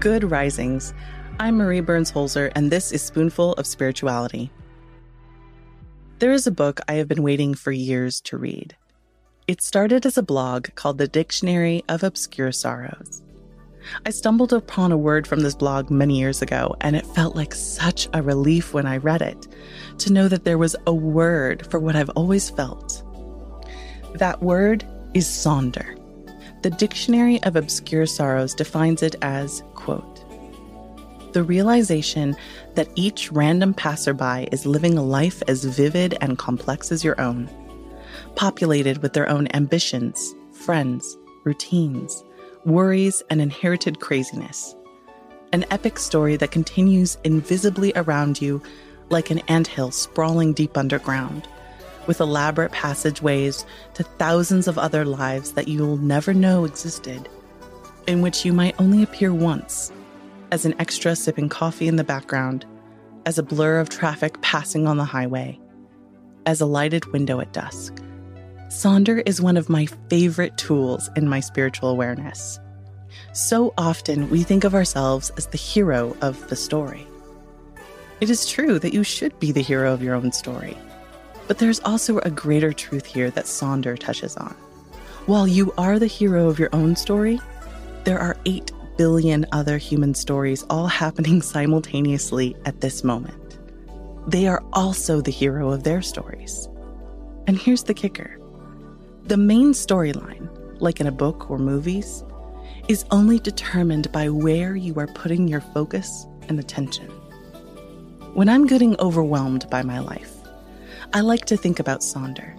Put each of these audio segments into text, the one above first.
Good Risings. I'm Marie Burns Holzer, and this is Spoonful of Spirituality. There is a book I have been waiting for years to read. It started as a blog called The Dictionary of Obscure Sorrows. I stumbled upon a word from this blog many years ago, and it felt like such a relief when I read it to know that there was a word for what I've always felt. That word is Sonder. The Dictionary of Obscure Sorrows defines it as, quote, the realization that each random passerby is living a life as vivid and complex as your own, populated with their own ambitions, friends, routines, worries, and inherited craziness. An epic story that continues invisibly around you like an anthill sprawling deep underground with elaborate passageways to thousands of other lives that you'll never know existed, in which you might only appear once, as an extra sipping coffee in the background, as a blur of traffic passing on the highway, as a lighted window at dusk. Sonder is one of my favorite tools in my spiritual awareness. So often we think of ourselves as the hero of the story. It is true that you should be the hero of your own story. But there's also a greater truth here that Sonder touches on. While you are the hero of your own story, there are 8 billion other human stories all happening simultaneously at this moment. They are also the hero of their stories. And here's the kicker the main storyline, like in a book or movies, is only determined by where you are putting your focus and attention. When I'm getting overwhelmed by my life, I like to think about Sonder.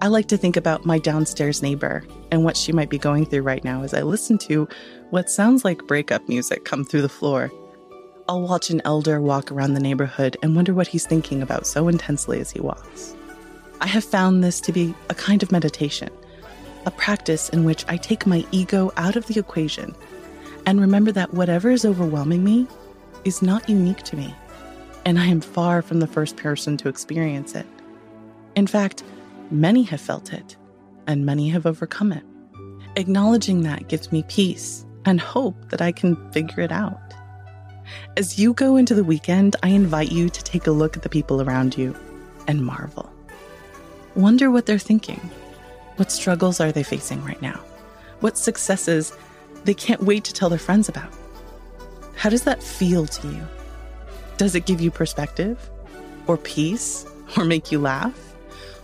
I like to think about my downstairs neighbor and what she might be going through right now as I listen to what sounds like breakup music come through the floor. I'll watch an elder walk around the neighborhood and wonder what he's thinking about so intensely as he walks. I have found this to be a kind of meditation, a practice in which I take my ego out of the equation and remember that whatever is overwhelming me is not unique to me and I am far from the first person to experience it. In fact, many have felt it, and many have overcome it. Acknowledging that gives me peace and hope that I can figure it out. As you go into the weekend, I invite you to take a look at the people around you and marvel. Wonder what they're thinking. What struggles are they facing right now? What successes they can't wait to tell their friends about? How does that feel to you? Does it give you perspective or peace or make you laugh?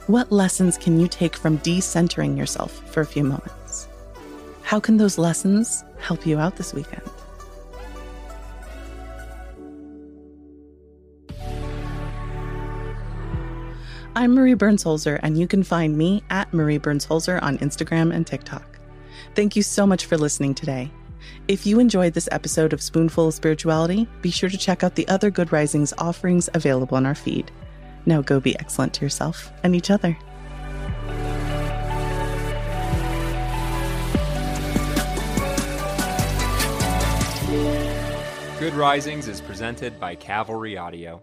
What lessons can you take from decentering yourself for a few moments? How can those lessons help you out this weekend? I'm Marie Burns Holzer, and you can find me at Marie Burns Holzer on Instagram and TikTok. Thank you so much for listening today. If you enjoyed this episode of Spoonful of Spirituality, be sure to check out the other Good Risings offerings available on our feed. Now go be excellent to yourself and each other. Good Risings is presented by Cavalry Audio.